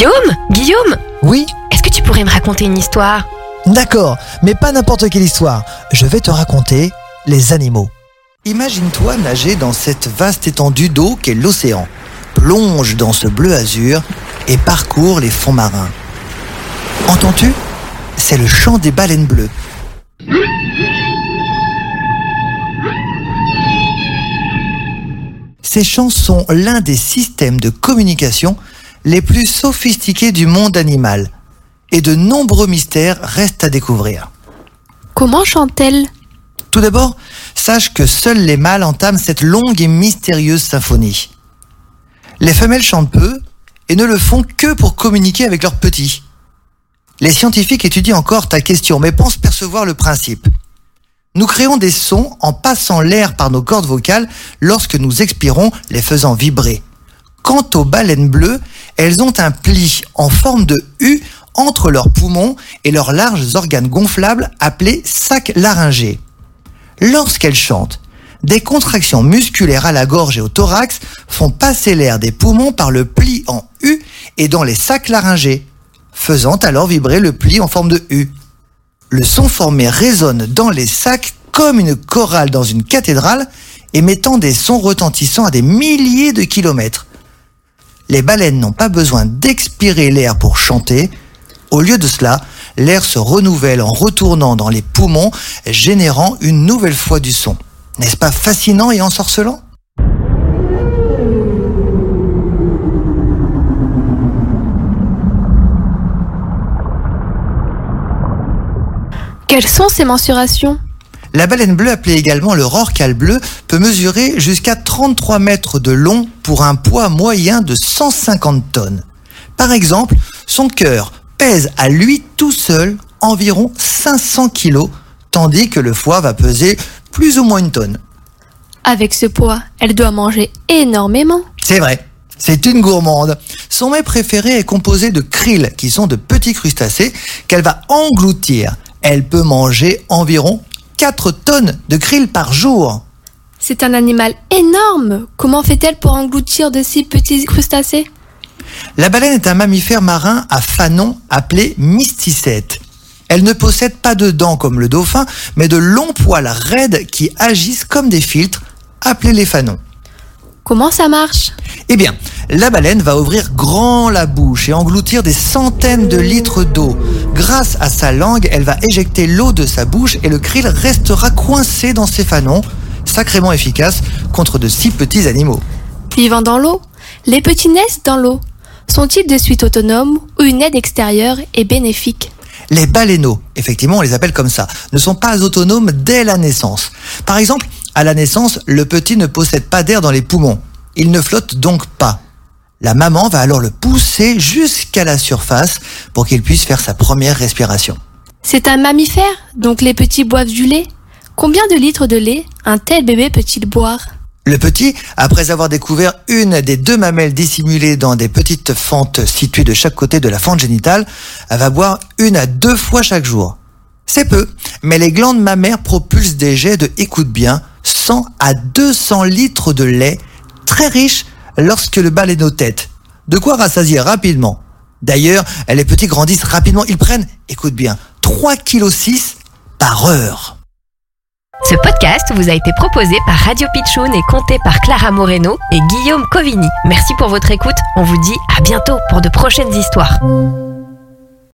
Guillaume Guillaume Oui Est-ce que tu pourrais me raconter une histoire? D'accord, mais pas n'importe quelle histoire. Je vais te raconter les animaux. Imagine-toi nager dans cette vaste étendue d'eau qu'est l'océan. Plonge dans ce bleu azur et parcours les fonds marins. Entends-tu? C'est le chant des baleines bleues. Ces chants sont l'un des systèmes de communication les plus sophistiqués du monde animal. Et de nombreux mystères restent à découvrir. Comment chante-t-elle? Tout d'abord, sache que seuls les mâles entament cette longue et mystérieuse symphonie. Les femelles chantent peu et ne le font que pour communiquer avec leurs petits. Les scientifiques étudient encore ta question, mais pensent percevoir le principe. Nous créons des sons en passant l'air par nos cordes vocales lorsque nous expirons, les faisant vibrer. Quant aux baleines bleues, elles ont un pli en forme de U entre leurs poumons et leurs larges organes gonflables appelés sacs laryngés. Lorsqu'elles chantent, des contractions musculaires à la gorge et au thorax font passer l'air des poumons par le pli en U et dans les sacs laryngés, faisant alors vibrer le pli en forme de U. Le son formé résonne dans les sacs comme une chorale dans une cathédrale, émettant des sons retentissants à des milliers de kilomètres. Les baleines n'ont pas besoin d'expirer l'air pour chanter. Au lieu de cela, l'air se renouvelle en retournant dans les poumons, générant une nouvelle fois du son. N'est-ce pas fascinant et ensorcelant? Quelles sont ces mensurations? La baleine bleue, appelée également le rorqual bleu, peut mesurer jusqu'à 33 mètres de long pour un poids moyen de 150 tonnes. Par exemple, son cœur pèse à lui tout seul environ 500 kilos, tandis que le foie va peser plus ou moins une tonne. Avec ce poids, elle doit manger énormément. C'est vrai, c'est une gourmande. Son mets préféré est composé de krill, qui sont de petits crustacés qu'elle va engloutir. Elle peut manger environ 4 tonnes de krill par jour. C'est un animal énorme. Comment fait-elle pour engloutir de si petits crustacés? La baleine est un mammifère marin à fanon appelé mysticète. Elle ne possède pas de dents comme le dauphin, mais de longs poils raides qui agissent comme des filtres, appelés les fanons. Comment ça marche? Eh bien, la baleine va ouvrir grand la bouche et engloutir des centaines de litres d'eau. Grâce à sa langue, elle va éjecter l'eau de sa bouche et le krill restera coincé dans ses fanons, sacrément efficace contre de si petits animaux. Vivant dans l'eau, les petits naissent dans l'eau. Sont-ils de suite autonomes ou une aide extérieure est bénéfique Les baleineaux, effectivement on les appelle comme ça, ne sont pas autonomes dès la naissance. Par exemple, à la naissance, le petit ne possède pas d'air dans les poumons. Il ne flotte donc pas. La maman va alors le pousser jusqu'à la surface pour qu'il puisse faire sa première respiration. C'est un mammifère, donc les petits boivent du lait. Combien de litres de lait un tel bébé peut-il boire? Le petit, après avoir découvert une des deux mamelles dissimulées dans des petites fentes situées de chaque côté de la fente génitale, va boire une à deux fois chaque jour. C'est peu, mais les glandes mammaires propulsent des jets de, écoute bien, 100 à 200 litres de lait, très riche lorsque le baleineau tête. De quoi rassasier rapidement. D'ailleurs, les petits grandissent rapidement. Ils prennent, écoute bien, 3,6 kg par heure. Ce podcast vous a été proposé par Radio Pitchoun et compté par Clara Moreno et Guillaume Covini. Merci pour votre écoute. On vous dit à bientôt pour de prochaines histoires.